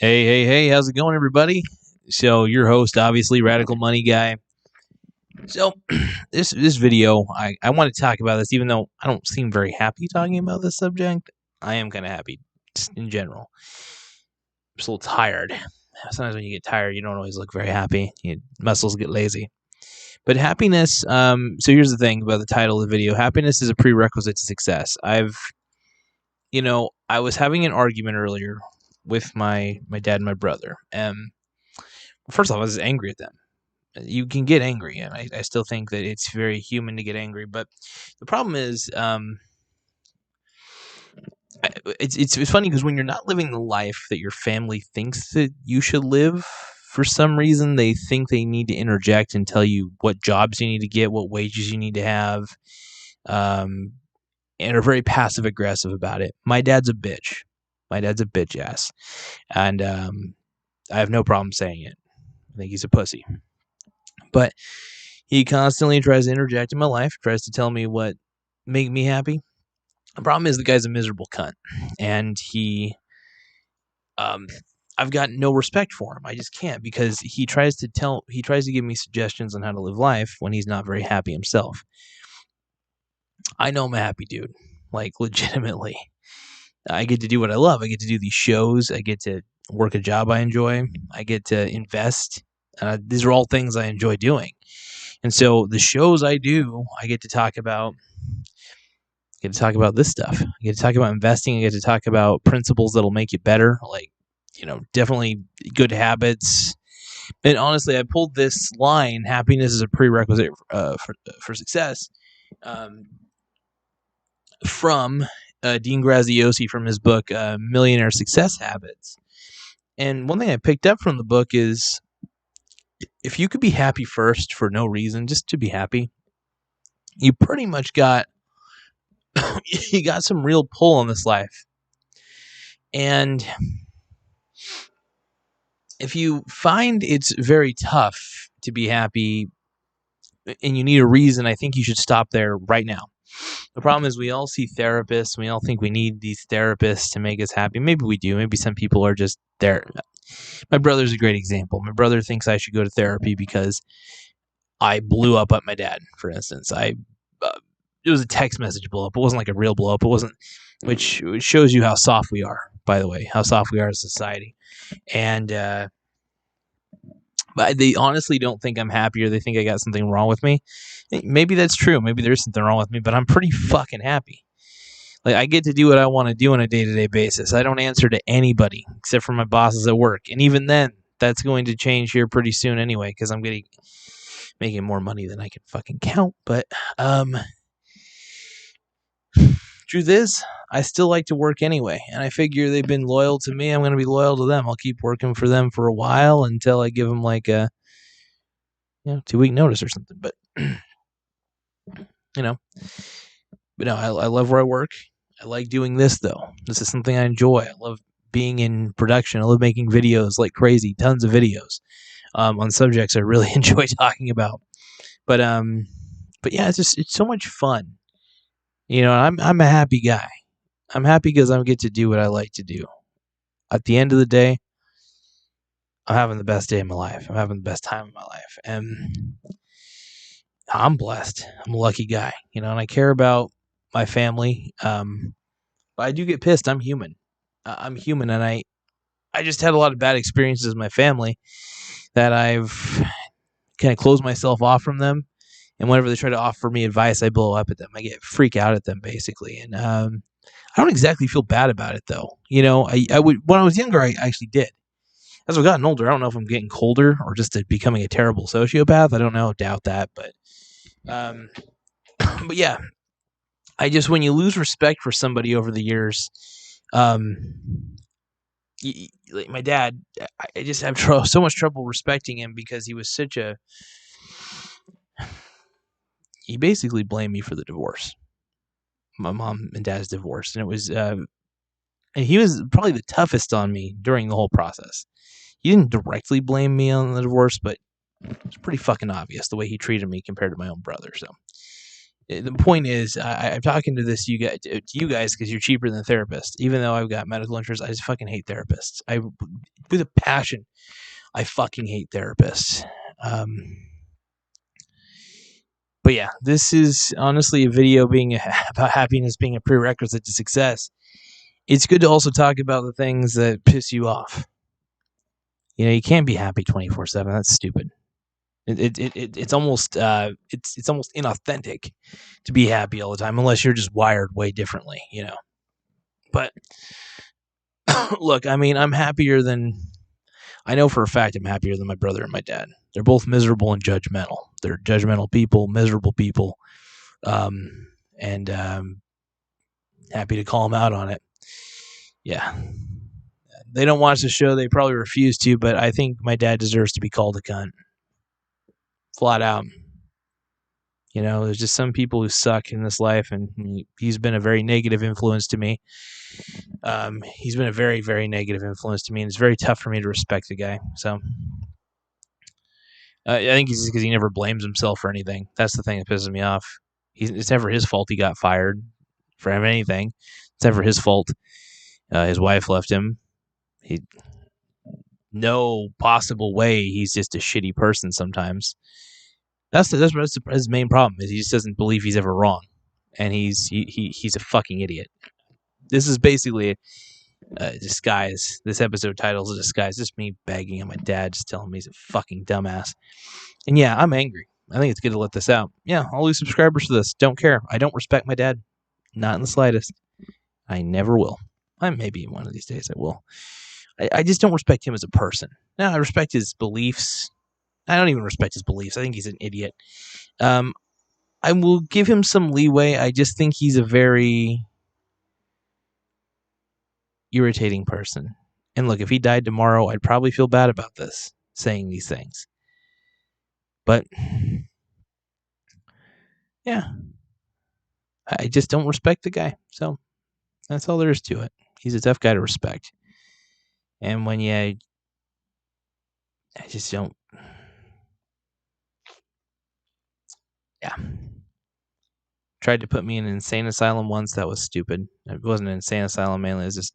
Hey, hey, hey, how's it going, everybody? So, your host, obviously, Radical Money Guy. So, this this video, I, I want to talk about this, even though I don't seem very happy talking about this subject. I am kind of happy in general. I'm just a little tired. Sometimes when you get tired, you don't always look very happy. Your muscles get lazy. But happiness, um, so here's the thing about the title of the video happiness is a prerequisite to success. I've, you know, I was having an argument earlier with my my dad and my brother. Um, first off, I was angry at them. You can get angry, and I, I still think that it's very human to get angry. But the problem is, um, it's it's, it's funny because when you're not living the life that your family thinks that you should live, for some reason they think they need to interject and tell you what jobs you need to get, what wages you need to have, um, and are very passive aggressive about it. My dad's a bitch. My dad's a bitch ass, and um, I have no problem saying it. I think he's a pussy, but he constantly tries to interject in my life, tries to tell me what make me happy. The problem is the guy's a miserable cunt, and he, um, I've got no respect for him. I just can't because he tries to tell, he tries to give me suggestions on how to live life when he's not very happy himself. I know I'm a happy dude, like legitimately. I get to do what I love. I get to do these shows. I get to work a job I enjoy. I get to invest. Uh, these are all things I enjoy doing. And so the shows I do, I get to talk about. I get to talk about this stuff. I get to talk about investing. I get to talk about principles that'll make you better, like you know, definitely good habits. And honestly, I pulled this line: "Happiness is a prerequisite uh, for for success." Um, from uh, Dean Graziosi from his book uh, Millionaire Success Habits. And one thing I picked up from the book is if you could be happy first for no reason, just to be happy, you pretty much got you got some real pull on this life. And if you find it's very tough to be happy and you need a reason, I think you should stop there right now. The problem is we all see therapists. and We all think we need these therapists to make us happy. Maybe we do. Maybe some people are just there. My brother's a great example. My brother thinks I should go to therapy because I blew up at my dad, for instance. I uh, it was a text message blow up. It wasn't like a real blow up. It wasn't, which shows you how soft we are. By the way, how soft we are as a society, and uh, but they honestly don't think I'm happy they think I got something wrong with me. Maybe that's true. Maybe there's something wrong with me, but I'm pretty fucking happy. Like I get to do what I want to do on a day-to-day basis. I don't answer to anybody except for my bosses at work. And even then, that's going to change here pretty soon anyway cuz I'm getting making more money than I can fucking count, but um truth is, I still like to work anyway. And I figure they've been loyal to me. I'm going to be loyal to them. I'll keep working for them for a while until I give them like a, you know, two week notice or something. But, you know, but no, I, I love where I work. I like doing this though. This is something I enjoy. I love being in production. I love making videos like crazy, tons of videos um, on subjects I really enjoy talking about. But um, but yeah, it's just it's so much fun you know, I'm I'm a happy guy. I'm happy because I get to do what I like to do. At the end of the day, I'm having the best day of my life. I'm having the best time of my life. And I'm blessed. I'm a lucky guy, you know, and I care about my family. Um, but I do get pissed. I'm human. I'm human, and I, I just had a lot of bad experiences with my family that I've kind of closed myself off from them and whenever they try to offer me advice, I blow up at them. I get freak out at them basically, and um, I don't exactly feel bad about it though. You know, I, I would when I was younger, I actually did. As I've gotten older, I don't know if I'm getting colder or just becoming a terrible sociopath. I don't know, doubt that, but um, but yeah, I just when you lose respect for somebody over the years, um, like my dad, I just have tr- so much trouble respecting him because he was such a he basically blamed me for the divorce. My mom and dad's divorce, and it was, uh, and he was probably the toughest on me during the whole process. He didn't directly blame me on the divorce, but it's pretty fucking obvious the way he treated me compared to my own brother. So, Eh, the point is, I, I'm talking to this you guys, to you guys, because you're cheaper than therapists. Even though I've got medical insurance, I just fucking hate therapists. I, with a passion, I fucking hate therapists. Um, but yeah, this is honestly a video being about happiness being a prerequisite to success. It's good to also talk about the things that piss you off. You know, you can't be happy twenty four seven. That's stupid. It, it, it, it's almost uh, it's it's almost inauthentic to be happy all the time unless you're just wired way differently, you know. But look, I mean, I'm happier than I know for a fact I'm happier than my brother and my dad. They're both miserable and judgmental. They're judgmental people, miserable people, um, and um, happy to call them out on it. Yeah, they don't watch the show. They probably refuse to, but I think my dad deserves to be called a cunt flat out. You know, there's just some people who suck in this life, and he's been a very negative influence to me. Um, he's been a very, very negative influence to me, and it's very tough for me to respect the guy. So uh, I think it's because he never blames himself for anything. That's the thing that pisses me off. He's, it's never his fault he got fired for anything. It's never his fault. Uh, his wife left him. He no possible way he's just a shitty person sometimes. That's that's, that's his main problem is he just doesn't believe he's ever wrong, and he's he, he he's a fucking idiot. This is basically a disguise. This episode title is a disguise. Just me bagging on my dad, just telling me he's a fucking dumbass. And yeah, I'm angry. I think it's good to let this out. Yeah, I'll lose subscribers for this. Don't care. I don't respect my dad. Not in the slightest. I never will. I maybe one of these days I will. I, I just don't respect him as a person. Now I respect his beliefs. I don't even respect his beliefs. I think he's an idiot. Um, I will give him some leeway. I just think he's a very irritating person. And look, if he died tomorrow, I'd probably feel bad about this, saying these things. But yeah, I just don't respect the guy. So that's all there is to it. He's a tough guy to respect. And when you, I just don't. Yeah. Tried to put me in an insane asylum once. That was stupid. It wasn't an insane asylum mainly. It was just.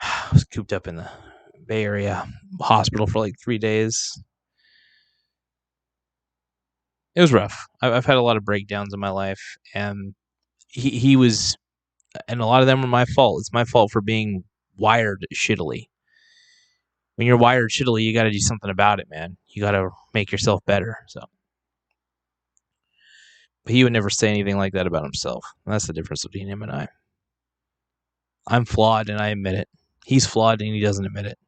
I was cooped up in the Bay Area hospital for like three days. It was rough. I've had a lot of breakdowns in my life, and he he was, and a lot of them were my fault. It's my fault for being wired shittily. When you're wired shittily, you got to do something about it, man. You got to make yourself better. So, but he would never say anything like that about himself. That's the difference between him and I. I'm flawed, and I admit it. He's flawed, and he doesn't admit it.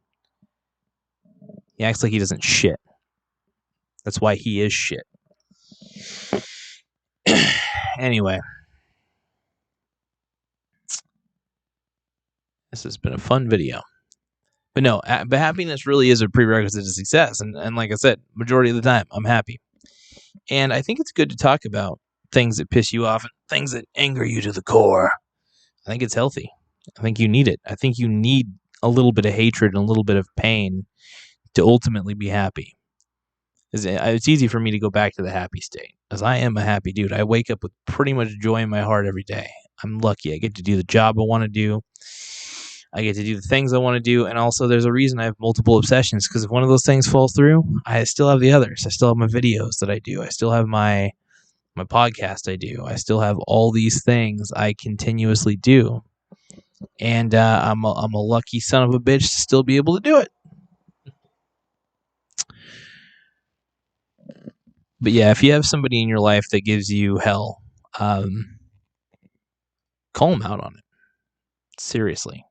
He acts like he doesn't shit. That's why he is shit. anyway. This has been a fun video. But no, but happiness really is a prerequisite to success. And, and like I said, majority of the time, I'm happy. And I think it's good to talk about things that piss you off and things that anger you to the core. I think it's healthy. I think you need it. I think you need a little bit of hatred and a little bit of pain to ultimately be happy. It's easy for me to go back to the happy state, as I am a happy dude. I wake up with pretty much joy in my heart every day. I'm lucky. I get to do the job I want to do. I get to do the things I want to do, and also there's a reason I have multiple obsessions because if one of those things falls through, I still have the others. I still have my videos that I do. I still have my my podcast I do. I still have all these things I continuously do, and uh, I'm a, I'm a lucky son of a bitch to still be able to do it. But yeah, if you have somebody in your life that gives you hell, um, call them out on it. Seriously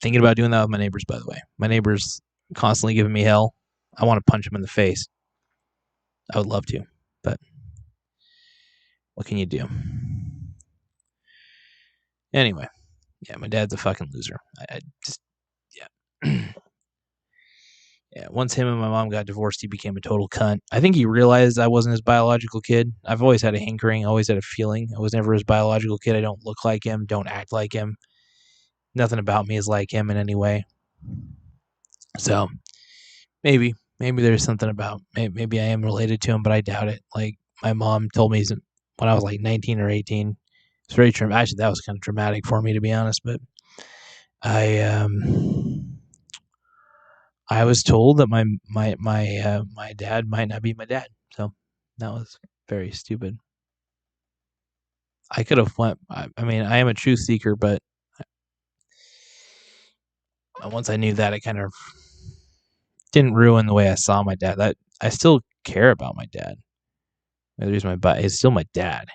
Thinking about doing that with my neighbors, by the way. My neighbors constantly giving me hell. I want to punch them in the face. I would love to, but what can you do? Anyway, yeah, my dad's a fucking loser. I, I just, yeah. yeah, once him and my mom got divorced, he became a total cunt. I think he realized I wasn't his biological kid. I've always had a hankering, always had a feeling. I was never his biological kid. I don't look like him, don't act like him nothing about me is like him in any way. So maybe, maybe there's something about maybe I am related to him, but I doubt it. Like my mom told me when I was like 19 or 18. It's very traumatic. Actually, that was kind of dramatic for me to be honest. But I um I was told that my my my uh, my dad might not be my dad. So that was very stupid. I could have went. I, I mean, I am a truth seeker, but once I knew that, it kind of didn't ruin the way I saw my dad. That I still care about my dad. He's my but he's still my dad.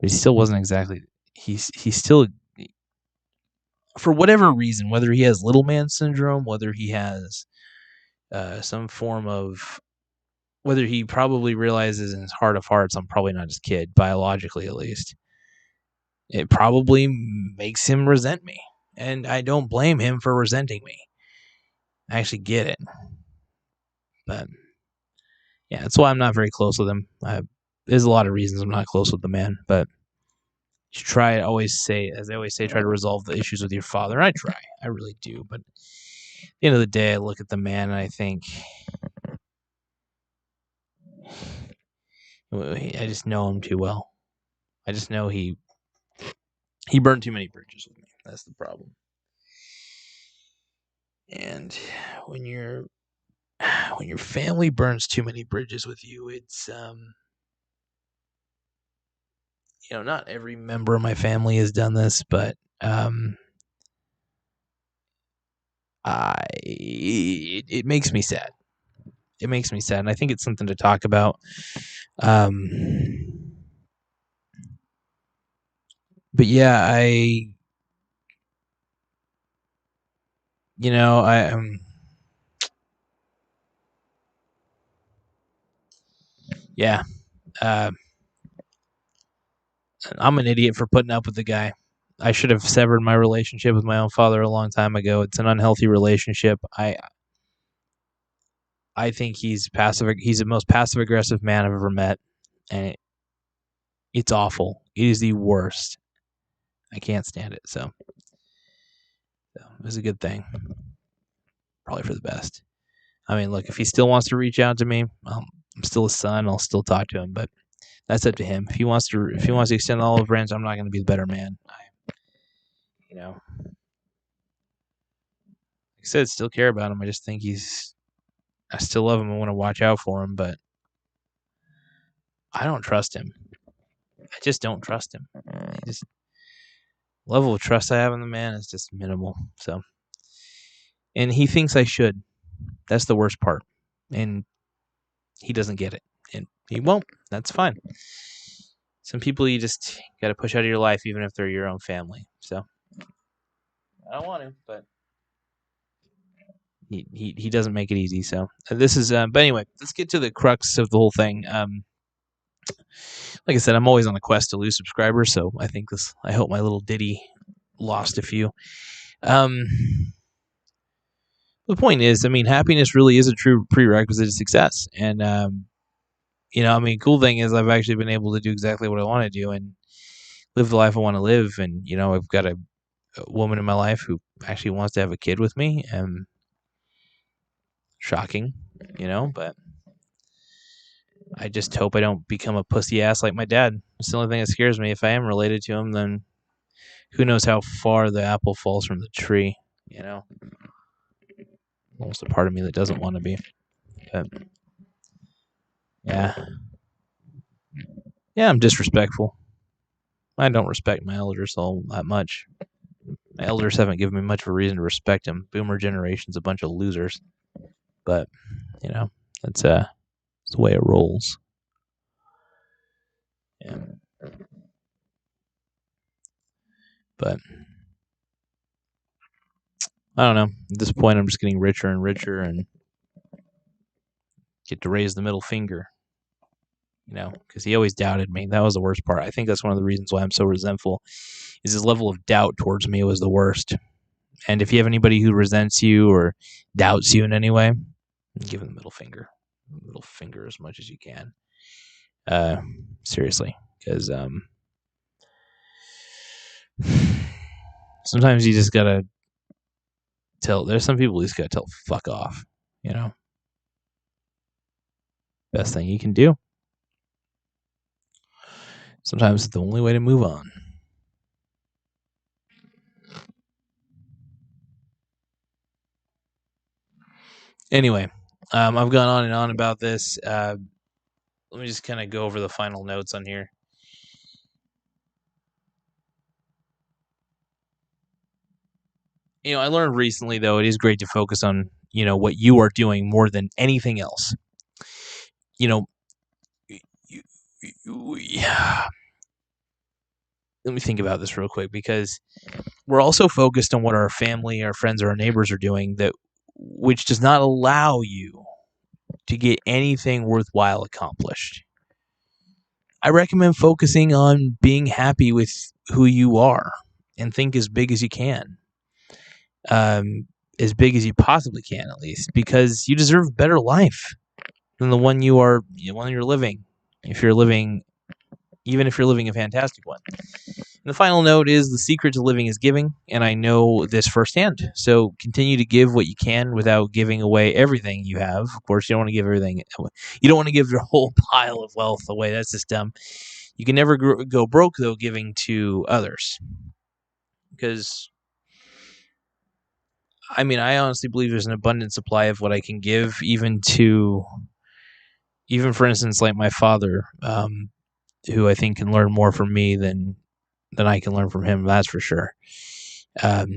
But he still wasn't exactly he's he's still for whatever reason, whether he has little man syndrome, whether he has uh, some form of whether he probably realizes in his heart of hearts, I'm probably not his kid, biologically at least. It probably makes him resent me. And I don't blame him for resenting me. I actually get it. But yeah, that's why I'm not very close with him. I, there's a lot of reasons I'm not close with the man, but you try always say, as I always say, try to resolve the issues with your father. And I try, I really do. But at the end of the day, I look at the man and I think, I just know him too well. I just know he he burned too many bridges with me. That's the problem. And when you're when your family burns too many bridges with you, it's um you know, not every member of my family has done this, but um I it, it makes me sad. It makes me sad, and I think it's something to talk about. Um, but yeah, I, you know, I um, yeah, uh, I'm an idiot for putting up with the guy. I should have severed my relationship with my own father a long time ago. It's an unhealthy relationship. I I think he's passive. He's the most passive aggressive man I've ever met, and it, it's awful. It is the worst. I can't stand it. So, so it was a good thing. Probably for the best. I mean, look, if he still wants to reach out to me, um, I'm still a son. I'll still talk to him, but that's up to him. If he wants to, if he wants to extend the olive branch, I'm not going to be the better man. I, you know, like I said, still care about him. I just think he's I still love him I want to watch out for him, but I don't trust him. I just don't trust him. He just level of trust I have in the man is just minimal. So, and he thinks I should. That's the worst part, and he doesn't get it, and he won't. That's fine. Some people you just got to push out of your life, even if they're your own family. So, I don't want to, but he, he, he doesn't make it easy. So this is, uh, but anyway, let's get to the crux of the whole thing. Um, like I said, I'm always on a quest to lose subscribers, so I think this. I hope my little ditty lost a few. Um, the point is, I mean, happiness really is a true prerequisite to success, and um, you know, I mean, cool thing is I've actually been able to do exactly what I want to do and live the life I want to live, and you know, I've got a, a woman in my life who actually wants to have a kid with me, and shocking, you know, but I just hope I don't become a pussy ass like my dad. It's the only thing that scares me. If I am related to him, then who knows how far the apple falls from the tree, you know? Almost a part of me that doesn't want to be. But yeah. Yeah, I'm disrespectful. I don't respect my elders all that much. My elders haven't given me much of a reason to respect them. Boomer generation's a bunch of losers. But you know, that's uh, the way it rolls. Yeah. But I don't know. At this point, I'm just getting richer and richer, and get to raise the middle finger. You know, because he always doubted me. That was the worst part. I think that's one of the reasons why I'm so resentful. Is his level of doubt towards me was the worst. And if you have anybody who resents you or doubts you in any way, give him the middle finger, middle finger as much as you can. Uh, seriously, because um, sometimes you just gotta tell. There's some people you just gotta tell fuck off. You know, Best thing you can do. Sometimes it's the only way to move on. Anyway, um, I've gone on and on about this. Uh, let me just kind of go over the final notes on here. You know, I learned recently though it is great to focus on you know what you are doing more than anything else. You know, yeah. Let me think about this real quick because we're also focused on what our family, our friends, or our neighbors are doing that which does not allow you to get anything worthwhile accomplished. I recommend focusing on being happy with who you are and think as big as you can. Um, as big as you possibly can, at least, because you deserve a better life than the one you are, the one you're living. If you're living, even if you're living a fantastic one. And the final note is the secret to living is giving, and I know this firsthand. So continue to give what you can without giving away everything you have. Of course, you don't want to give everything. You don't want to give your whole pile of wealth away. That's just dumb. You can never go broke though giving to others, because I mean, I honestly believe there's an abundant supply of what I can give, even to, even for instance, like my father, um, who I think can learn more from me than than I can learn from him. That's for sure. Um,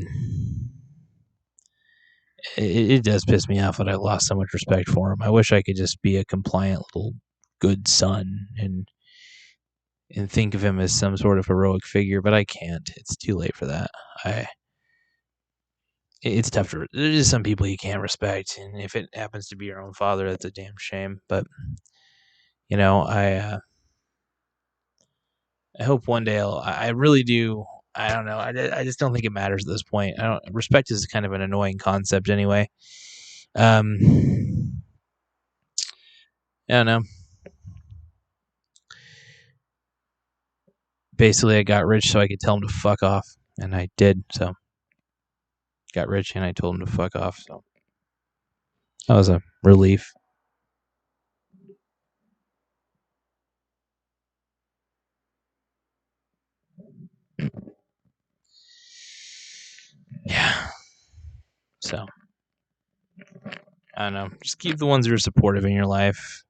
it, it does piss me off that I lost so much respect for him. I wish I could just be a compliant little good son and and think of him as some sort of heroic figure, but I can't. It's too late for that. I it's tough to there's just some people you can't respect and if it happens to be your own father that's a damn shame but you know i uh, I hope one day I'll. I really do. I don't know. I, I just don't think it matters at this point. I don't. Respect is kind of an annoying concept anyway. Um. I don't know. Basically, I got rich so I could tell him to fuck off, and I did. So, got rich and I told him to fuck off. So, that was a relief. Yeah. So I don't know. Just keep the ones that are supportive in your life.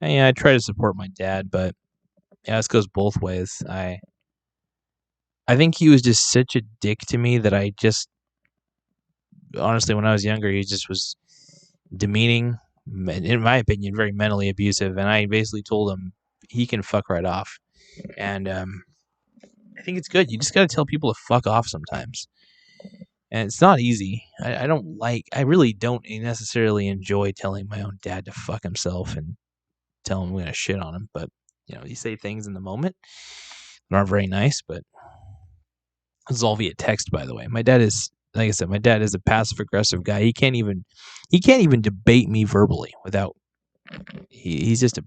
And yeah, I try to support my dad, but yeah, this goes both ways. I I think he was just such a dick to me that I just honestly when I was younger, he just was demeaning, in my opinion, very mentally abusive, and I basically told him he can fuck right off. And um I think it's good. You just got to tell people to fuck off sometimes. And it's not easy. I, I don't like, I really don't necessarily enjoy telling my own dad to fuck himself and tell him I'm going to shit on him. But, you know, you say things in the moment that aren't very nice, but this is all via text, by the way. My dad is, like I said, my dad is a passive aggressive guy. He can't even, he can't even debate me verbally without, he, he's just a,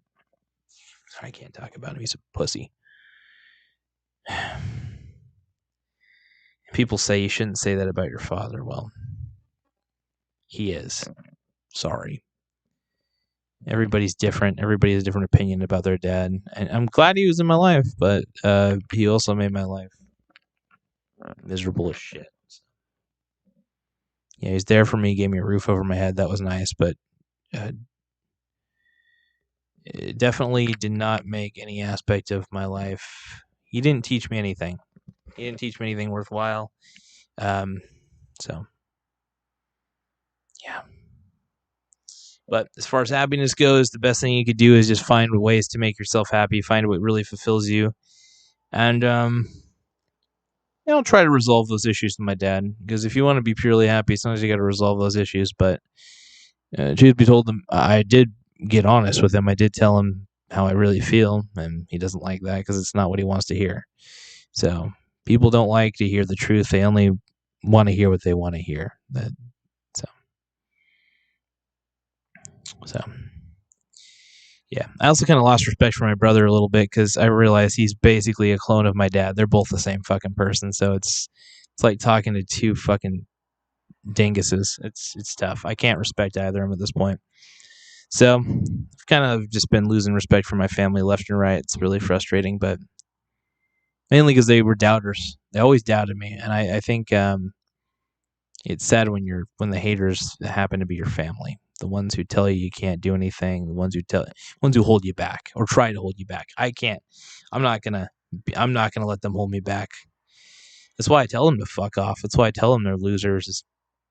I can't talk about him. He's a pussy. People say you shouldn't say that about your father. Well, he is. Sorry. Everybody's different. Everybody has a different opinion about their dad. And I'm glad he was in my life, but uh, he also made my life miserable as shit. Yeah, he's there for me, gave me a roof over my head. That was nice, but uh, it definitely did not make any aspect of my life he didn't teach me anything. He didn't teach me anything worthwhile. Um, so, yeah. But as far as happiness goes, the best thing you could do is just find ways to make yourself happy, find what really fulfills you, and um, know, try to resolve those issues with my dad. Because if you want to be purely happy, sometimes you got to resolve those issues. But uh, truth be told, them I did get honest with him. I did tell him how I really feel, and he doesn't like that because it's not what he wants to hear. So people don't like to hear the truth; they only want to hear what they want to hear. That so so yeah. I also kind of lost respect for my brother a little bit because I realized he's basically a clone of my dad. They're both the same fucking person, so it's it's like talking to two fucking dinguses. It's it's tough. I can't respect either of them at this point. So I've kind of just been losing respect for my family left and right. It's really frustrating, but mainly because they were doubters. They always doubted me, and I, I think um, it's sad when you're when the haters happen to be your family, the ones who tell you you can't do anything, the ones who tell, ones who hold you back or try to hold you back. I can't. I'm not gonna. I'm not gonna let them hold me back. That's why I tell them to fuck off. That's why I tell them they're losers.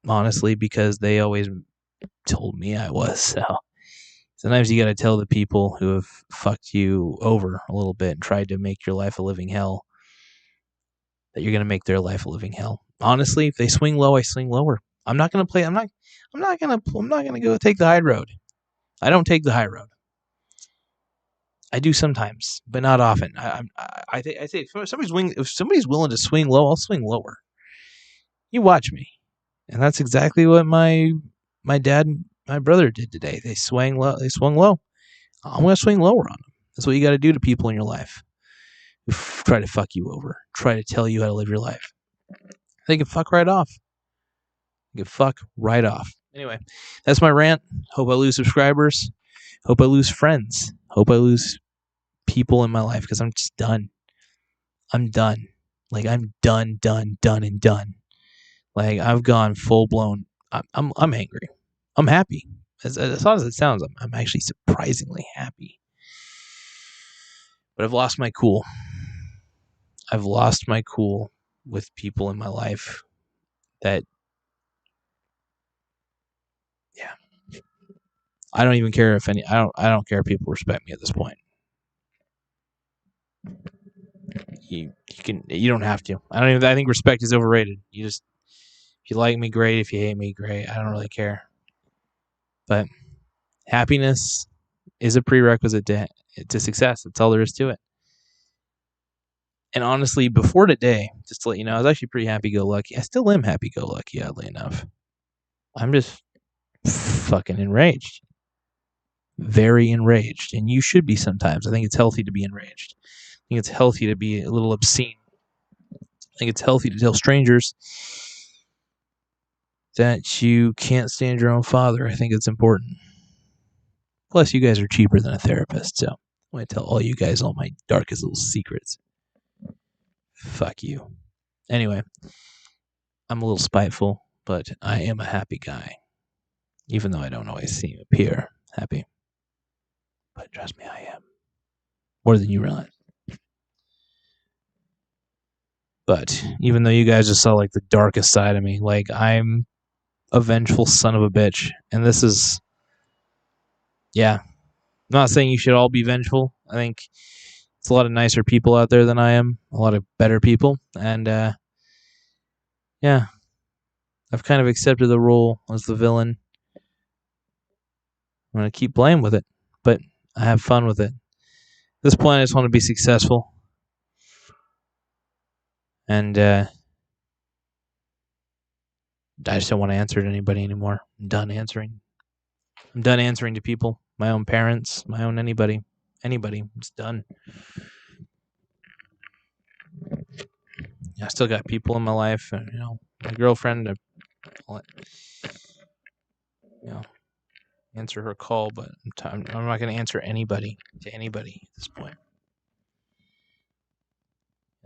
Honestly because they always told me I was. So sometimes you got to tell the people who have fucked you over a little bit and tried to make your life a living hell that you're going to make their life a living hell. Honestly, if they swing low, I swing lower. I'm not going to play. I'm not. I'm not going to. I'm not going to go take the high road. I don't take the high road. I do sometimes, but not often. I I, I, th- I say if somebody's wing, if somebody's willing to swing low, I'll swing lower. You watch me, and that's exactly what my my dad my brother did today. They swung low. They swung low. I'm to swing lower on them. That's what you got to do to people in your life who f- try to fuck you over, try to tell you how to live your life. They can fuck right off. They can fuck right off. Anyway, that's my rant. Hope I lose subscribers. Hope I lose friends. Hope I lose people in my life because I'm just done. I'm done. Like I'm done, done, done, and done. Like I've gone full blown. I'm I'm, I'm angry. I'm happy. As, as odd as it sounds, I'm, I'm actually surprisingly happy. But I've lost my cool. I've lost my cool with people in my life that yeah. I don't even care if any I don't I don't care if people respect me at this point. You you can you don't have to. I don't even I think respect is overrated. You just if you like me great, if you hate me great. I don't really care. But happiness is a prerequisite to to success. That's all there is to it. And honestly, before today, just to let you know, I was actually pretty happy go lucky. I still am happy go lucky, oddly enough. I'm just fucking enraged. Very enraged. And you should be sometimes. I think it's healthy to be enraged. I think it's healthy to be a little obscene. I think it's healthy to tell strangers that you can't stand your own father. I think it's important. Plus, you guys are cheaper than a therapist, so I'm going to tell all you guys all my darkest little secrets. Fuck you. Anyway, I'm a little spiteful, but I am a happy guy. Even though I don't always seem appear happy. But trust me, I am. More than you realize. But even though you guys just saw like the darkest side of me, like I'm a vengeful son of a bitch. And this is yeah. I'm not saying you should all be vengeful. I think it's a lot of nicer people out there than I am, a lot of better people, and uh, yeah, I've kind of accepted the role as the villain. I'm gonna keep playing with it, but I have fun with it. At this point, I just want to be successful, and uh, I just don't want to answer to anybody anymore. I'm done answering. I'm done answering to people, my own parents, my own anybody anybody. It's done. I still got people in my life, and you know, my girlfriend. I, you know, answer her call, but I'm, t- I'm not going to answer anybody to anybody at this point.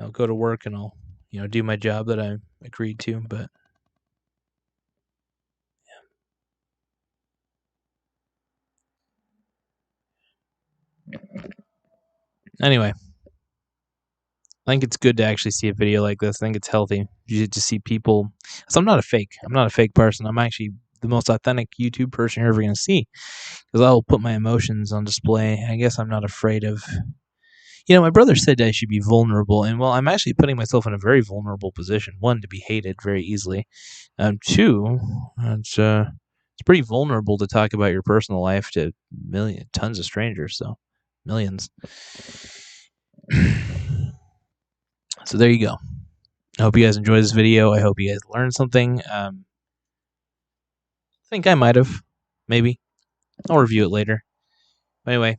I'll go to work and I'll, you know, do my job that I agreed to, but Anyway, I think it's good to actually see a video like this. I think it's healthy you to see people. So I'm not a fake. I'm not a fake person. I'm actually the most authentic YouTube person you're ever going to see because I'll put my emotions on display. I guess I'm not afraid of. You know, my brother said I should be vulnerable, and well, I'm actually putting myself in a very vulnerable position. One, to be hated very easily. Um, two, it's uh, it's pretty vulnerable to talk about your personal life to million tons of strangers. So millions. so there you go. I hope you guys enjoyed this video. I hope you guys learned something. Um, I think I might have. Maybe. I'll review it later. Anyway,